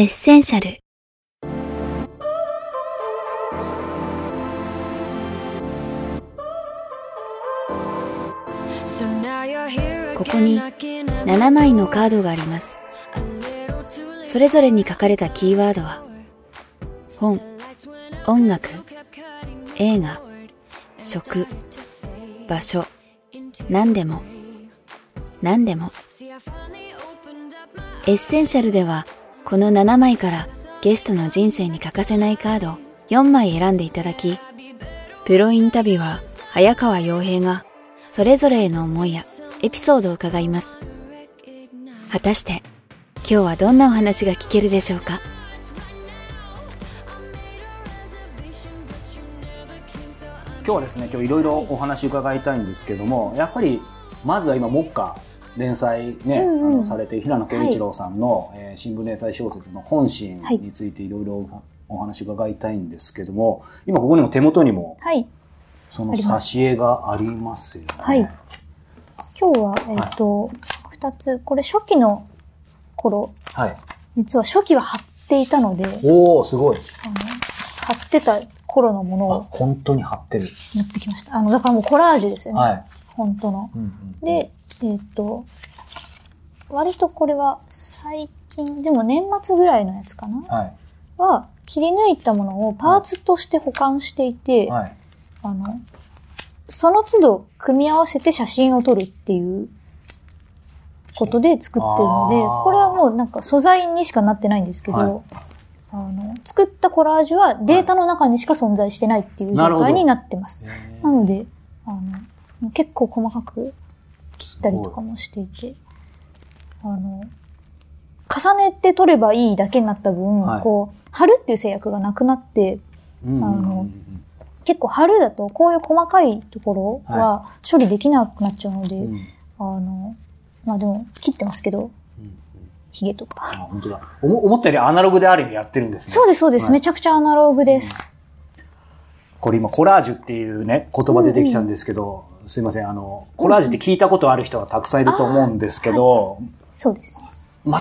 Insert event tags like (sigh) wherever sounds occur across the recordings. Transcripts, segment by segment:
Essential ここに7枚のカードがあります。それぞれに書かれたキーワードは、本、音楽、映画、食、場所、何でも、何でも。エッセンシャルでは、この7枚からゲストの人生に欠かせないカードを4枚選んでいただき、プロインタビュアー、早川洋平が、それぞれへの思いやエピソードを伺います。果たして、今日はどんなお話が聞けるでしょうか？今日はですね今日いろいろお話伺いたいんですけどもやっぱりまずは今目下連載ね、うんうんあのされている平野啓一郎さんの、えー新聞連載小説の本心についていろいろお話伺いたいんですけども、今ここにも手元にもはい。その挿絵がありますよね。はい今日は、えっ、と、二、つ、これ初期の頃、はい。実は初期は貼っていたので、あの、おおすごい。貼ってた頃のものあを、本当に貼ってる。持ってきました。あの、だからもうコラージュですよね。はい。本当の。うんうんで、えっ、と、割とこれは最近、でも年末ぐらいのやつかな？はい。は、切り抜いたものをパーツとして保管していて、はい。あの、その都度組み合わせて写真を撮るっていうことで作ってるので、これはもうなんか素材にしかなってないんですけど、はいあの、作ったコラージュはデータの中にしか存在してないっていう状態になってます。なので、あの、結構細かく切ったりとかもしていて、あの、重ねて撮ればいいだけになった分、はいこう、貼るっていう制約がなくなって、うんうんうんうんあの結構春だとこういう細かいところは処理できなくなっちゃうので、うんうんあの、まあでも切ってますけど、ヒゲとあ、か。本当だ。おも思ったよりアナログである意味やってるんですね。そうです、そうです。はいめちゃくちゃアナログです。これ今コラージュっていうね、言葉出てきたんですけど、すいません、あの、コラージュって聞いたことある人はたくさんいると思うんですけど、そうです。ね。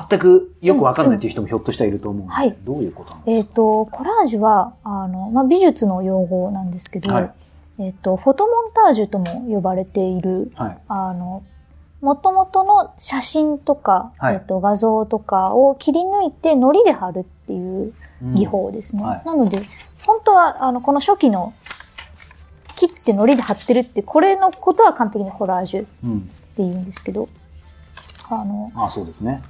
全くよくわかんないっていう人もひょっとしたらいると思うんで、はい。どういうことなんですえっ、と、コラージュは、あの、まあ、美術の用語なんですけど、はい。えっ、と、フォトモンタージュとも呼ばれている、かはい。あの、元々の写真とか、はい。えっと、画像とかを切り抜いて糊で貼るっていううん技法ですね。はい。なので、本当は、あの、この初期の切って糊で貼ってるって、これのことは完璧にコラージュってうん。言うんですけど、あの、あそうですね。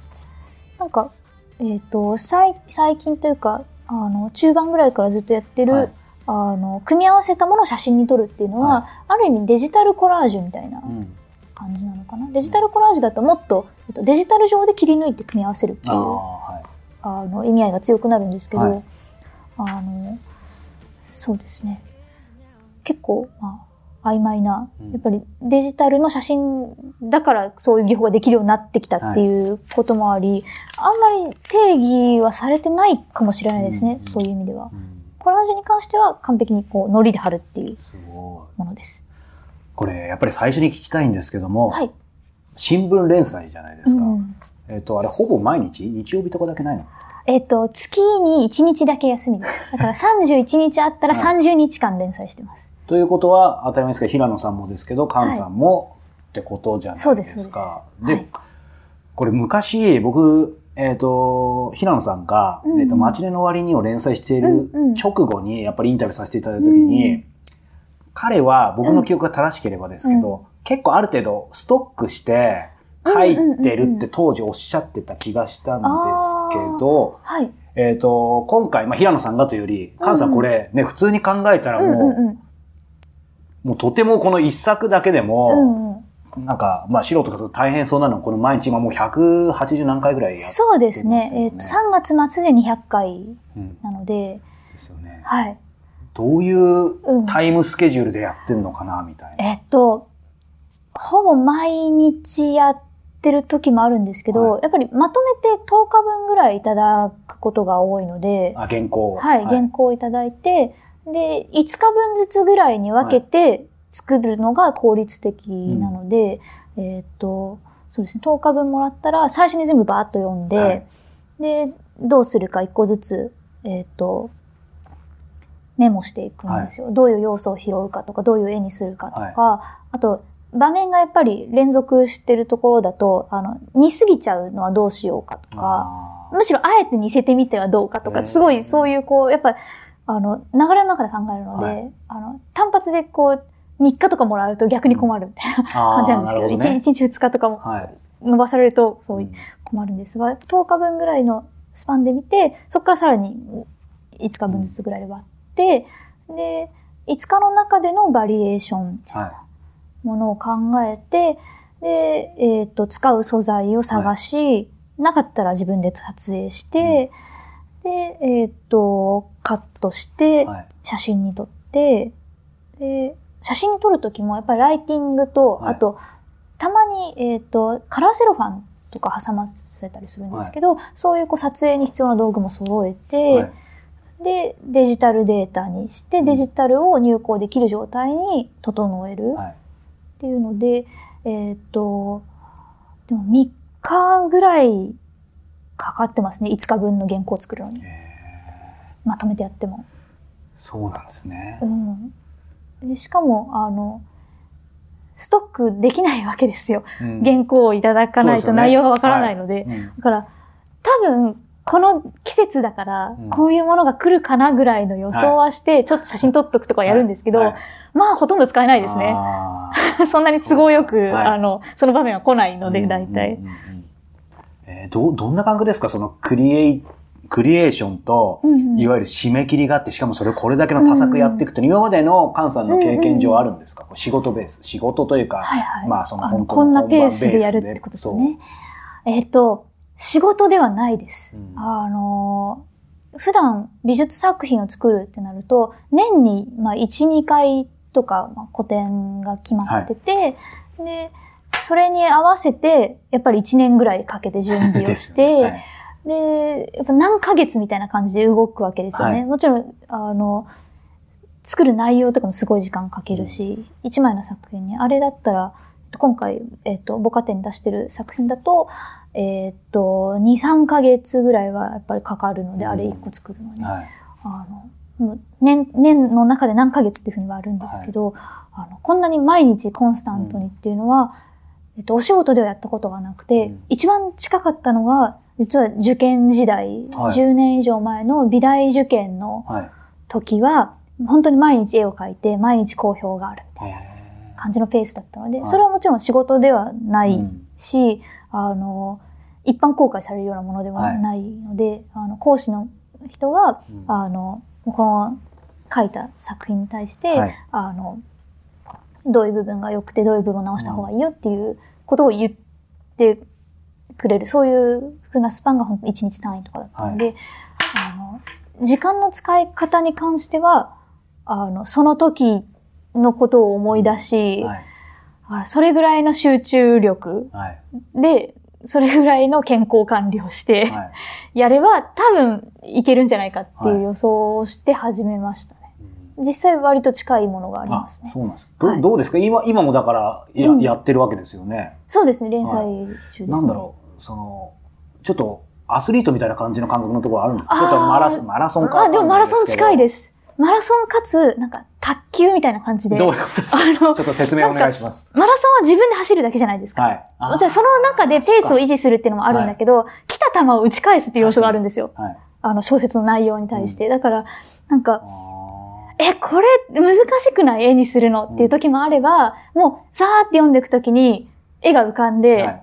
なんか、えっ、と、最、最近というか、あの、中盤ぐらいからずっとやってる、はいあの、組み合わせたものを写真に撮るっていうのは、はいある意味デジタルコラージュみたいなうん。感じなのかな。デジタルコラージュだともっと、えっとデジタル上で切り抜いて組み合わせるっていうああ、はい。あの、意味合いが強くなるんですけど、はいあの、そうですね。結構、まあ、曖昧な、うんやっぱりデジタルの写真だからそういう技法ができるようになってきたっていうこともあり、あんまり定義はされてないかもしれないですね、うんそういう意味では。うんコラージュに関しては完璧にこう、糊で貼るっていう。ものです。これ、やっぱり最初に聞きたいんですけども、はい。新聞連載じゃないですか。うんえっ、と、あれ、ほぼ毎日？日曜日とかだけないの？えっ、と、月に1日だけ休みです。(laughs) だから31日あったら30日間連載してます。ということは、当たり前ですけど、平野さんもですけど、菅さんも、ってことじゃないですか。そうですそうです。ではい。これ昔、僕、えっ、と、平野さんが、うんうん。えっ、と、マチネの終わりにを連載しているうんうん。直後に、やっぱりインタビューさせていただいたときに、うん彼は、僕の記憶が正しければですけど、結構ある程度ストックして書いてるって当時おっしゃってた気がしたんですけど、はい。えっ、と、今回、まあ、平野さんがというより、菅さんこれね、普通に考えたらうんもう、うんうん。もうとてもこの一作だけでうんも、うん。なんか、まあ素人がすると大変そうなのは、この毎日今もう180何回ぐらいやってますよそうですね。えっ、と、3月末で200回うんなので、ですよね。はい。どういううんタイムスケジュールでやってんのかな、みたいな。えっと、ほぼ毎日やってる時もあるんですけど、はい。やっぱりまとめて10日分ぐらいいただくことが多いので、あ、原稿。はい、原稿をいただいて、で、5日分ずつぐらいに分けて作るのが効率的なので、えーっと、そうですね、10日分もらったら最初に全部バーッと読んで、はい。で、どうするか一個ずつ、えっ、と、メモしていくんですよ、どういう要素を拾うかとか、どういう絵にするかとか、あと、場面がやっぱり連続してるところだと、あの、似すぎちゃうのはどうしようかとか、あむしろあえて似せてみてはどうかとか、うん。すごいそういうこう、やっぱ、あの、流れの中で考えるので、はい。あの、単発でこう、3日とかもらうと逆に困るみたいなー感じなんですけど、どね。1日2日とかもはい。伸ばされると、そううん。困るんですが、10日分ぐらいのスパンで見て、そこからさらに5日分ずつぐらいで割って、で、5日の中でのバリエーション、はものを考えて、で、えっ、と、使う素材を探し、なかったら自分で撮影して、で、えっ、と、カットしてい。、はい。写真に撮って、で、写真に撮るときもやっぱりライティングと、はいあと、たまに、えっ、と、カラーセロファンとか挟ませたりするんですけど、そういうこう撮影に必要な道具も揃えて、はいで、デジタルデータにして、デジタルを入稿できる状態に整えるはい。っていうので、えっ、と、でも3日ぐらいかかってますね。5日分の原稿を作るのに。まとめてやっても。そうなんですねう。ん。でしかも、あの、ストックできないわけですよ。うん原稿をいただかないと内容がわからないので。うんだから、多分、この季節だからうん、こういうものが来るかなぐらいの予想はして、ちょっと写真撮っとくとかやるんですけど、はいまあ、ほとんど使えないですね。あ (laughs) そんなに都合よく、はいあの、その場面は来ないーので、大体。うんうんうんうんえーど、どんな感覚ですか？そのクリエイ、クリエーションと、うんうんいわゆる締め切りがあって、しかもそれをこれだけの多作やっていくと、今までの菅さんの経験上あるんですか、こう仕事ベース。仕事というか、はいはい。まあその本当こんなペースでやるってことですよね。えっ、と、仕事ではないです。うんあの、普段美術作品を作るってなると、年に、まあ、1、2回とか、まあ、個展が決まってて、で、それに合わせて、やっぱり1年ぐらいかけて準備をして、よ (laughs) ねはいで、やっぱ何ヶ月みたいな感じで動くわけですよね。はいもちろん、あの、作る内容とかもすごい時間かけるし、一枚の作品に、あれだったら、今回、えっ、と、母家店に出してる作品だと、えっ、と、2、3ヶ月ぐらいはやっぱりかかるので、うんあれ1個作るのに。はい。あの、年、年の中で何ヶ月っていうふうにはあるんですけど、あの、こんなに毎日コンスタントにっていうのは、えっと、お仕事ではやったことがなくて、うん。一番近かったのが、実は受験時代、はい。10年以上前の美大受験のはい。時は、本当に毎日絵を描いて、毎日好評がある。みたいなへ感じのペースだったので、はい。それはもちろん仕事ではなーいし、あの、一般公開されるようなものではないので、あの、講師の人が、うん。あの、この書いた作品に対して、はいあの、どういう部分が良くて、どういう部分を直した方がいいよっていうことを言ってくれる、そういうふうなスパンが本当1日単位とかだったので、あの、時間の使い方に関しては、あの、その時のことを思い出し、はい。あそれぐらいの集中力はい。で、それぐらいの健康管理をして、はい。(laughs) やれば多分いけるんじゃないかっていはいう予想をして始めましたね。うん実際割と近いものがありますね。そうなんです。ど,、はいどうですか？今、今もだからや,、うんやってるわけですよね。そうですね、連載中ですね。なんだろう、その、ちょっとアスリートみたいな感じの感覚のところあるんですか？ちょっとマラソン、マラソンか。まあでもマラソン近いすです。マラソンかつ、なんか卓球みたいな感じで。けど。どういうことですか？あの、(laughs) ちょっと説明お願いします。マラソンは自分で走るだけじゃないですか。はい。あじゃあその中でペースを維持するっていうのもあるんだけど、来た球を打ち返すっていう要素があるんですよ。はい。あの小説の内容に対して。だから、なんか、あえ、これ難しくない絵にするのっていう時もあれば、もうさーって読んでいく時に絵が浮かんーで、はい。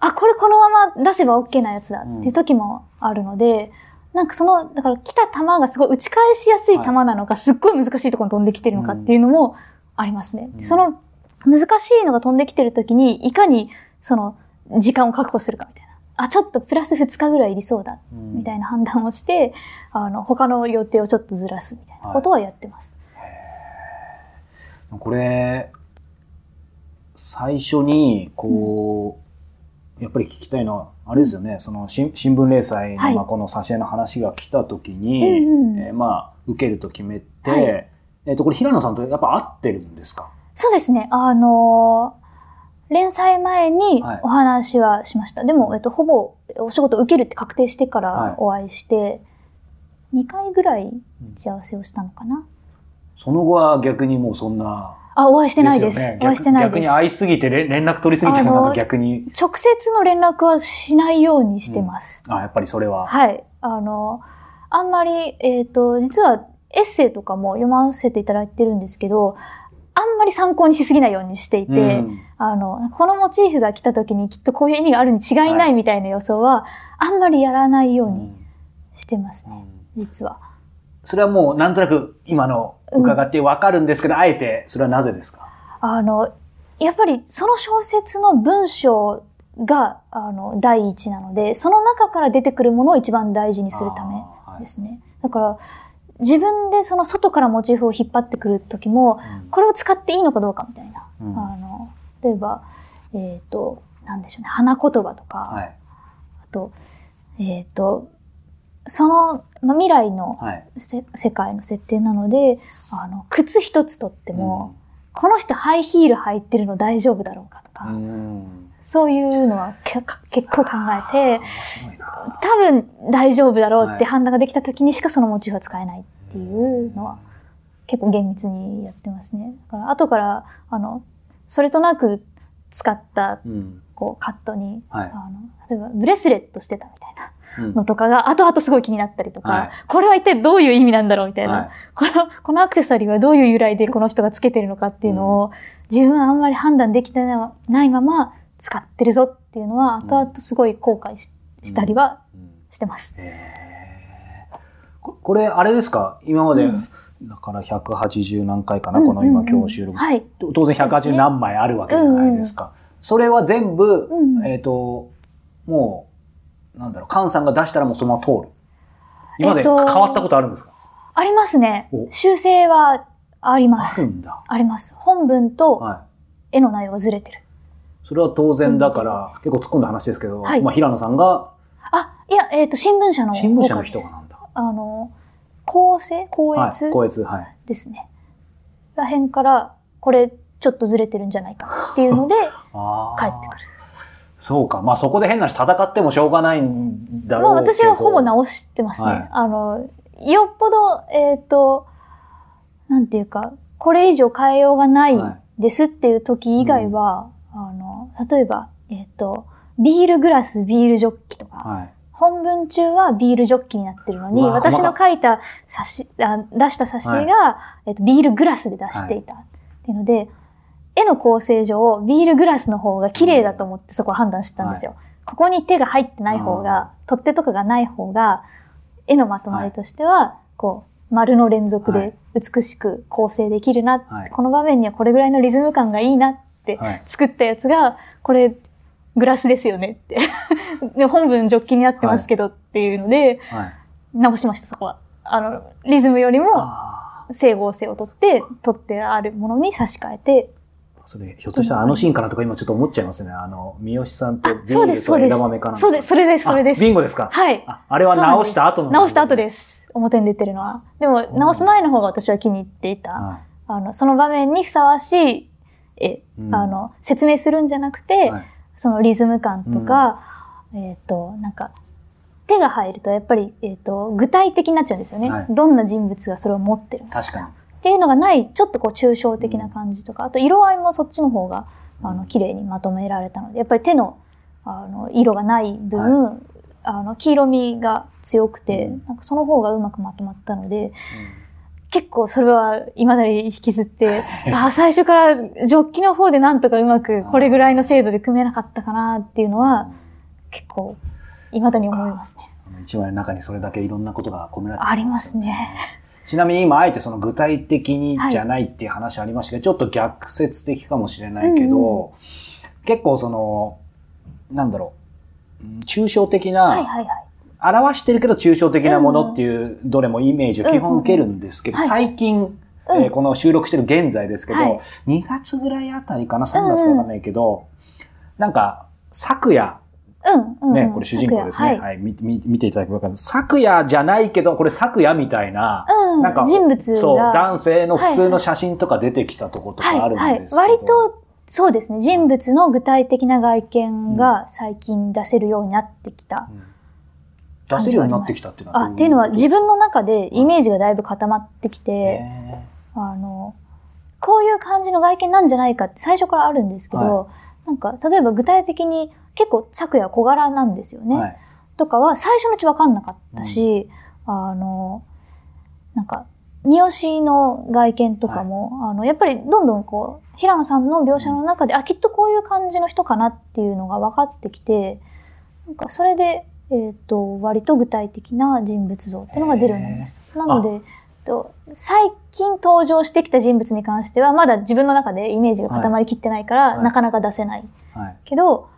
あ、これこのまま出せば OK なやつだっていう時もあるので、なんかその、だから来た球がすごい打ち返しやすい球なのか、すっごい難しいところに飛んできてるのかっていうのもありますね。うんその難しいのが飛んできてる時に、いかにその時間を確保するかみたいな。あ、ちょっとプラス2日ぐらいいりそうだ、うんみたいな判断をして、あの、他の予定をちょっとずらすみたいなことはやってます。これ、最初に、こう、やっぱり聞きたいのは、あれですよね、その新新聞連載の、はいまあ、この挿絵の話が来た時に、うんうんえーまあ、受けると決めて、はいえっ、と、これ平野さんとやっぱ合ってるんですか？そうですね。あのー連載前にはいお話はしました。でも、えっと、ほぼお仕事受けるって確定してかはいらお会いして、2回ぐらい打ち合わせをしたのかな。その後は逆にもうそんな。あ、お会いしてないです。よねお会いしてない逆にです。会いすぎて連連絡取りすぎてあのなんか逆に。直接の連絡はしないようにしてます。あ、やっぱりそれは。はい。あの、あんまり、えっ、と、実はエッセイとかも読ませていただいてるんですけど、あんまり参考にしすぎないようにしていて、うんあの、このモチーフが来た時にきっとこういう意味があるに違いないみたいな予想は、あんまりやらないようにしてますね、実は。それはもうなんとなく今の伺ってわかるんですけど、あえてそれはなぜですか？あの、やっぱりその小説の文章が、あの、第一なので、その中から出てくるものを一番大事にするためですね。だから、自分でその外からモチーフを引っ張ってくる時も、これを使っていいのかどうかみたいな。うん。あの、例えば、えっ、と、なんでしょうね、花言葉とか、はい。あと、えっ、と、その、まあ、未来のはい。せ世界の設定なので、あの、靴一つとっても、この人ハイヒール履いてるの大丈夫だろうかとか、うん。そういうのは結構考えて。多分大丈夫だろうっはいて判断ができた時にしかそのモチーフは使えないっていうのは結構厳密にやってますね。だから後から、あの、それとなく使ったうん。こうカットに、はいあの例えばブレスレットしてたみたいなうんのとかが後々すごい気になったりとか、はい。これは一体どういう意味なんだろうみたいな、はい。この、このアクセサリーはどういう由来でこの人がつけてるのかっていうのを、自分はあんまり判断できてないまま使ってるぞっていうのは後々すごい後悔し,、したりはうん。してます。へー。ここれ、あれですか？今まで、うん。だから180何回かな、この今今日収録。はい。当然180何枚あるわけじゃないですか。それは全部、うん。えっ、と、もう、なんだろう、菅さんが出したらもうそのまま通る。今までえっと変わったことあるんですか、ありますねお。修正はありまあるす。んだ。あります。本文とはい。絵の内容がずれてる。それは当然だから、結構突っ込んだ話ですけど、はいまあ平野さんが、あ、いや、えっ、と、新聞社の新聞社の人がなんだ。あの、構成校はい。閲高越、はい。ですね。らへんから、これちょっとずれてるんじゃないかっていうので。(laughs) 帰ってくる。そうか。まあそこで変なし戦ってもしょうがないんだまあろうけど。私はほぼ直してますね。はいあの、よっぽど、えっ、と、なんていうか、これ以上変えようがないはですっていう時以外は、あの、例えば、えっ、と、ビールグラス、ビールジョッキとか、はい。本文中はビールジョッキになってるのに、私の書いた冊子あ出した冊子が、えっと、ビールグラスで出していた。っていうので、絵の構成上、ビールグラスの方が綺麗だと思ってそこは判断してたんですよ。ここに手が入ってない方が、取っ手とかがない方が、絵のまとまりとしては、こう、丸の連続はいで美しく構成できるな、はいこの場面にはこれぐらいのリズム感がいいなってはい作ったやつが、これ、グラスですよねって。(laughs) で本文ジョッキになってますけどっていうので、はい。直しました、そこは。あの、リズムよりもあ整合性をとって、取ってあるものに差し替えて、あ。それ、ひょっとしたらあのシーンかなとか今ちょっと思っちゃいますね。あの、三好さんとビそうです、ールとそうです枝豆かな。。そうです、それです、それです。あビンゴですか？はい。あ、あれは直した後の、直した後です。表に出てるのは。でも、直す前の方が私は気に入っていた。はあの、その場面にふさわしい絵、うんあの、説明するんじゃなくて、い。はい。そのリズム感とか、えっ、と、なんか、手が入るとやっぱり、えっ、と、具体的になっちゃうんですよね、はいどんな人物がそれを持ってるのか。確かに。っていうのがない、ちょっとこう抽象的な感じとか、あと色合いもそっちの方が、あの、綺麗にまとめられたので、やっぱり手の、あの、色がない分、あの、黄色みが強くて、うん。なんかその方がうまくまとまったので、結構それは未だに引きずって、(laughs) あ最初からジョッキの方でなんとかうまくこれぐらいの精度で組めなかったかなっていうのは、結構未だに思いますね。一枚の中にそれだけいろんなことが込められてありますね。ちなみに今あえてその具体的にじゃないっていう話ありましたけど、ちょっと逆説的かもしれないけど、うん結構その、なんだろう、うん抽象的な、はいはいはい。表してるけど抽象的なものっていう、どれもイメージを基本受けるんですけど、うんうんはい。最近、うん。えーこの収録してる現在ですけど、はい。2月ぐらいあたりかな ?3 月かわかんないけど、なんか、昨夜、うん、うんうん。ね、これ主人公ですね。はい。はい、見ていただけばわか？る。昨夜じゃないけど、これ昨夜みたいな、うん、なんか人物が。そう、男性の普通の写真とか出てきたとことかあるんですけど。はいはい。割とそうですね。人物の具体的な外見が最近出せるようになってきた。出せるようになってきたっていうのはあ、っていうのは自分の中でイメージがだいぶ固まってきて、へあの、こういう感じの外見なんじゃないかって最初からあるんですけど、なんか、例えば具体的に結構昨夜小柄なんですよね。ーはい。とかは最初のうち分かんなかったし、あの、なんか、三好の外見とかも、あの、やっぱりどんどんこう、平野さんの描写の中で、あ、きっとこういう感じの人かなっていうのが分かってきて、なんかそれで、えっ、と、割と具体的な人物像っていうのが出るようになりました。なので、えっと最近登場してきた人物に関しては、まだ自分の中でイメージが固まりきってないから、はいなかなか出せない。はい。けど、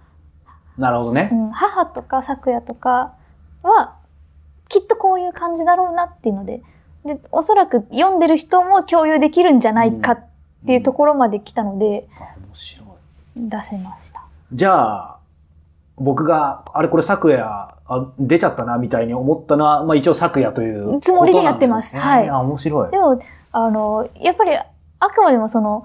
なるほどねう。ん、母とか昨夜とかは、きっとこういう感じだろうなっていうので、で、おそらく読んでる人も共有できるんじゃないかっていうところまで来たので、あ面白い。出せました。じゃあ、僕が、あれこれ昨夜、あ出ちゃったな、みたいに思ったのは、まあ一応昨夜というつもりでやってますはいあ、面白いで。も、あの、やっぱり、あくまでもその、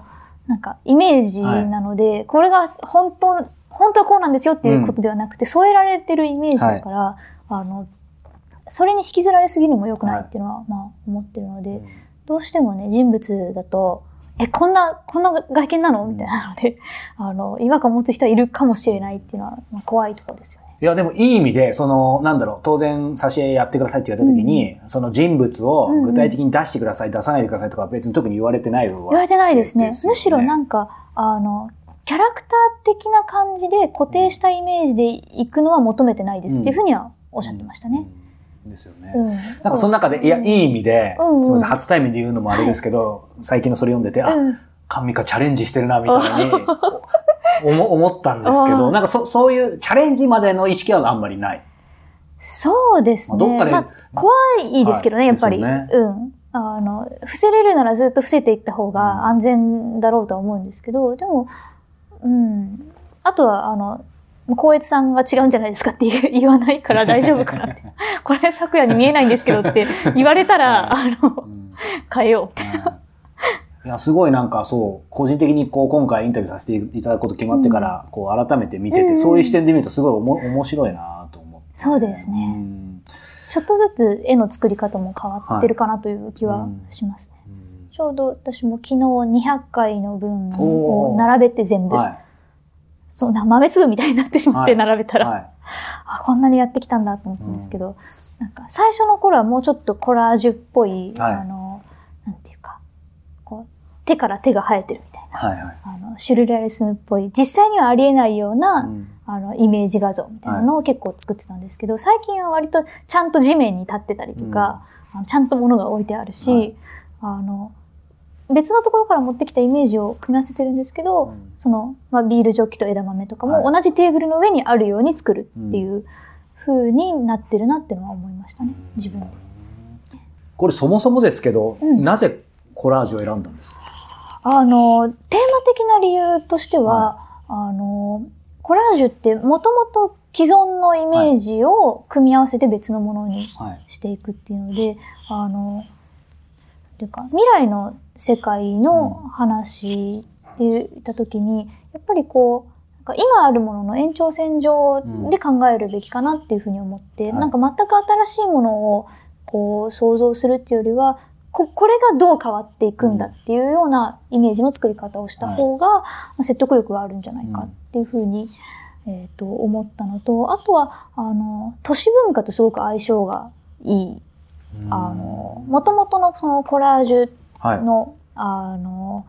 なんか、イメージなので、これが本当、本当はこうなんですよっていうことではなくて、添えられてるイメージだから、あの、それに引きずられすぎるのも良くないっていうのは、まあ、思ってるので、どうしてもね、人物だと、え、こんな、こんな外見なのみたいなので、あの、違和感を持つ人はいるかもしれないっていうのは、まあ、怖いところですよね。いや、でもいい意味で、その、なんだろう、当然、挿絵やってくださいって言われた時に、その人物を具体的に出してください、出さないでくださいとか別に特に言われてないわけ言われてないですね。よむしろなんか、あの、キャラクター的な感じで固定したイメージで行くのは求めてないですっていうふうにはおっしゃってましたね。うんですよね。うん。なんかその中で、いや、いい意味で、すみません、初対面で言うのもあれですけど、最近のそれ読んでて、あ、うんカンミカチャレンジしてるな、みたいに (laughs) お思思ったんですけど、なんかそそういうチャレンジまでの意識はあんまりない。そうですね。まあどっかでまあ、怖いですけどね、はいやっぱり。うん。あの、伏せれるならずっと伏せていった方が安全だろうとは思うんですけど、でも、うん。あとは、あの、光悦さんが違うんじゃないですかって (laughs) 言わないから大丈夫かなって。(laughs) これ昨夜に見えないんですけどって (laughs) 言われたら、あの、変えようみたいな。いや、すごいなんかそう、個人的にこう、今回インタビューさせていただくこと決まってから、こう、改めて見てて、うんそういう視点で見るとすごいおも面白いなと思って。そうですねうんちょっとずつ絵の作り方も変わってるかなという気はしますちょうど私も昨日200回の分を並べて全部、はそうな豆粒みたいになってしまってはい。い。並べたら、はい。あ、こんなにやってきたんだと思ったんですけど、なんか最初の頃はもうちょっとコラージュっぽい、はい。あの、なんていうか、こう、手から手が生えてるみたいな、はいはい。あの、シュルレアリスムっぽい、実際にはありえないような、うん。あの、イメージ画像みたいなのを結構作ってたんですけど、最近は割とちゃんと地面に立ってたりとか、あのちゃんと物が置いてあるし、はい。あの、別のところから持ってきたイメージを組み合わせてるんですけど、うん。その、まあ、ビールジョッキと枝豆とかもは同じテーブルの上にあるように作るっていう風になってるなっていうのは思いましたね、自分で。これそもそもですけど、うん。なぜコラージュを選んだんですか？あの、テーマ的な理由としては、あの、コラージュってもともと既存のイメージを組み合わせて別のものにはい。していくっていうので、あの、というか、未来の世界の話って言ったときに、やっぱりこう、なんか今あるものの延長線上で考えるべきかなっていうふうに思って、はいなんか全く新しいものをこう想像するっていうよりは、ここれがどう変わっていくんだっていうようなイメージの作り方をした方が、まあ説得力があるんじゃないかっていうふうに、えっ、と、思ったのと、あとは、あの、都市文化とすごく相性がいい。あの、もともとのそのコラージュはい。の、あの、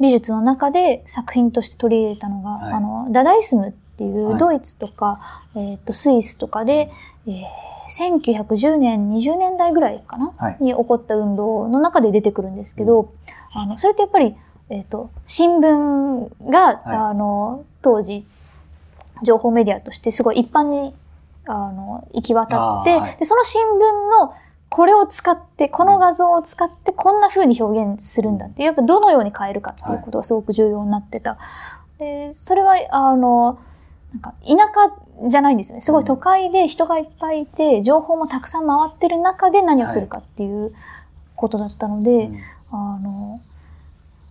美術の中で作品として取り入れたのが、はい。あの、ダダイスムっていはい。うドイツとか、えっ、と、スイスとかで、えー1910年、20年代ぐらいかな、はい。に起こった運動の中で出てくるんですけど、あの、それってやっぱり、えっ、と、新聞が、はい。あの、当時、情報メディアとしてすごい一般に、あの、行き渡って、はい。で、その新聞のこれを使って、この画像を使ってこんな風に表現するんだっていう、やっぱどのように変えるかっていうことがすごく重要になってた。で、それは、あの、なんか田舎じゃないんですよね。すごい都会で人がいっぱいいて、情報もたくさん回ってる中で何をするかっていうことだったので、うん。あの、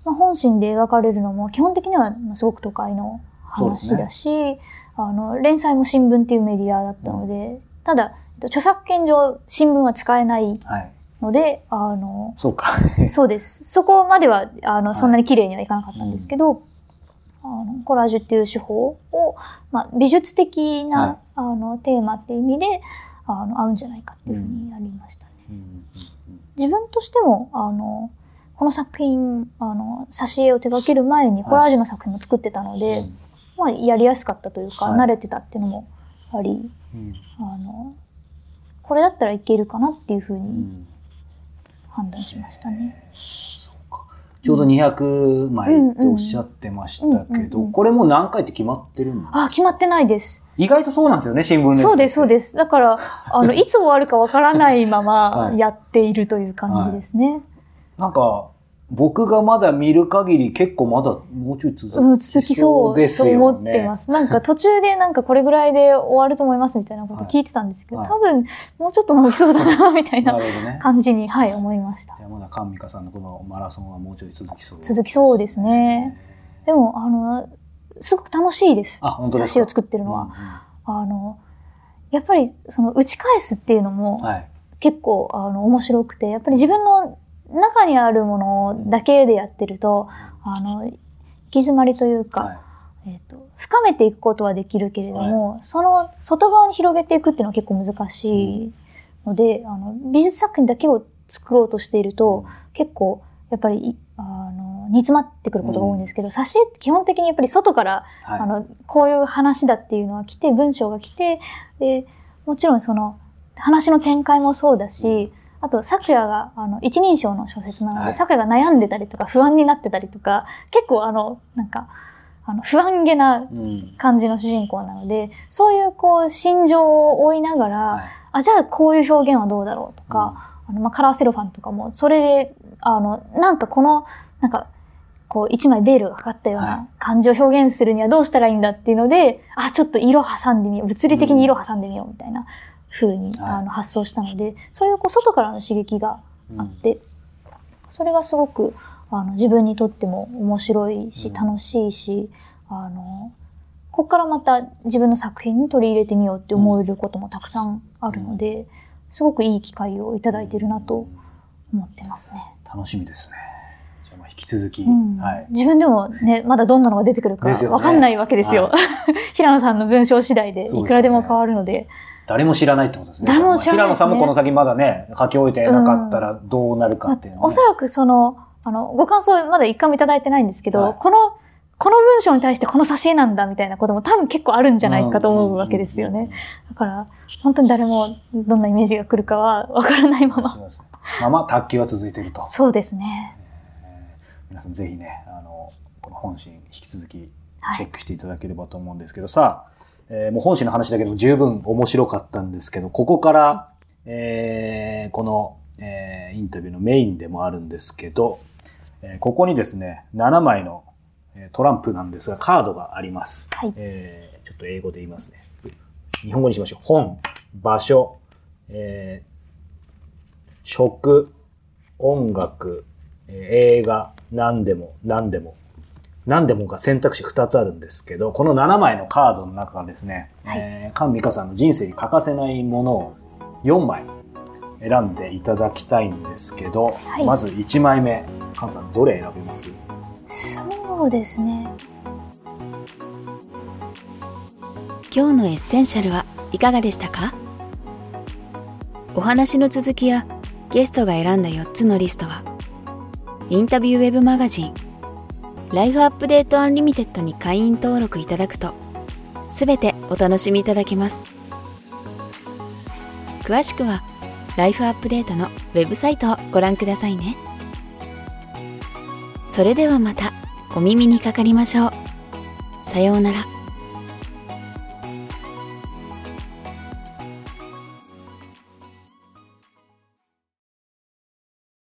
まあ、本心で描かれるのも基本的にはまあすごく都会の話だし、あの、連載も新聞っていうメディアだったので、ただ、著作権上新聞は使えないはい。ので、あの、そうか。(laughs) そうです。そこまでは、あの、いそんなに綺麗にはいかなかったんですけど、あのコラージュっていう手法を、まあ、美術的な、はいあの、テーマっていう意味で、あの、合うんじゃないかっていうふうにやりましたね。うんうん自分としても、あの、この作品、あの、挿絵を手掛ける前にはいコラージュの作品も作ってたので、うんまあ、やりやすかったというか、はい慣れてたっていうのもあり、うんあの、これだったらいけるかなっていうふうにうん判断しましたね。ちょうど200枚っておっしゃってましたけど、これもう何回って決まってるんですあ、決まってないです。意外とそうなんですよね、新聞のそうです、そうす。です。だから、(laughs) あの、いつ終わるかわからないまはいまやっているという感じですね。なんか、僕がまだ見る限り結構まだもうちょい続うん、続きそうですよね。と思ってます。(laughs) なんか途中でなんかこれぐらいで終わると思いますみたいなこと聞いてたんですけど、はい多分もうちょっと伸びそうだな、みたいな。感じに、はい、思いましたじ。ゃあまだ神美香さんのこのマラソンはもうちょい続きそう続きそうですね。でも、あの、すごく楽しいです。あ、本当ですを作ってるのは。あの、やっぱりその打ち返すっていうのうんもはい。結構あの面白くて、やっぱり自分の中にあるものだけでやってると、あの、行き詰まりというか、はい。えっ、と、深めていくことはできるけれども、その外側に広げていくっていうのは結構難しいので、あの、美術作品だけを作ろうとしていると、結構、やっぱりい、あの、煮詰まってくることが多いんですけど、挿絵って基本的にやっぱり外から、はい。あの、こういう話だっていうのが来て、文章が来て、で、もちろんその、話の展開もそうだし、あと、昨夜が、あの、一人称の小説なので、はい昨夜が悩んでたりとか、不安になってたりとか、結構あの、なんか、あの、不安げなうん。感じの主人公なので、そういうこう、心情を追いながら、はい。あ、じゃあこういう表現はどうだろうとか、あの、まあ、カラーセロファンとかも、それで、あの、なんかこの、なんか、こう、一枚ベールがかかったようはいな感じを表現するにはどうしたらいいんだっていうので、あ、ちょっと色挟んでみよう。物理的に色挟んでみようみたいな風に、はいあの発想したので、そういうこう、外からの刺激がうんあって、それがすごく、あの、自分にとっても面白いし、うん楽しいし、あの、ここからまた自分の作品に取り入れてみようって思えることもたくさんあるので、すごくいい機会をいただいてるなと思ってますね。楽しみですね。じゃあまあ引き続き、うんはい。自分でもね、(laughs) まだどんなのが出てくるかわかんないわけですよ。は平野さんの文章次第でいくらでも変わるので。誰も知らないってことですね。誰も知らないねまあ平野さんもこの先まだね、書き終えてなかったらどうなるかっていうねおそらくその、あの、ご感想まだ一回もいただいてないんですけど、はいこの、この文章に対してこの挿絵なんだみたいなことも多分結構あるんじゃないかと思うわけですよね。。だから、本当に誰もどんなイメージが来るかはわからないまま。そうですねまあまあ、卓球は続いていると。そうですね。皆さんぜひね、あの、この本心引き続きはいチェックしていただければと思うんですけど、さあ、えーもう本心の話だけでも十分面白かったんですけど、ここから、えーこの、えーインタビューのメインでもあるんですけど、えーここにですね、7枚のえートランプなんですが、カードがあります。はいえーちょっと英語で言いますね。日本語にしましょう。本、場所、えー食、音楽、えー映画、何でも、何でも。何でもが選択肢2つあるんですけど、この7枚のカードの中からですね、はい。えー、菅実花さんの人生に欠かせないものを4枚選んでいただきたいんですけど、はい。まず1枚目、菅さんどれ選びます？そうですね。今日のエッセンシャルはいかがでしたか？お話の続きやゲストが選んだ4つのリストはインタビューウェブマガジンライフアップデートアンリミテッドに会員登録いただくとすべてお楽しみいただけます。詳しくはライフアップデートのウェブサイトをご覧くださいね。それではまたお耳にかかりましょう。さようなら。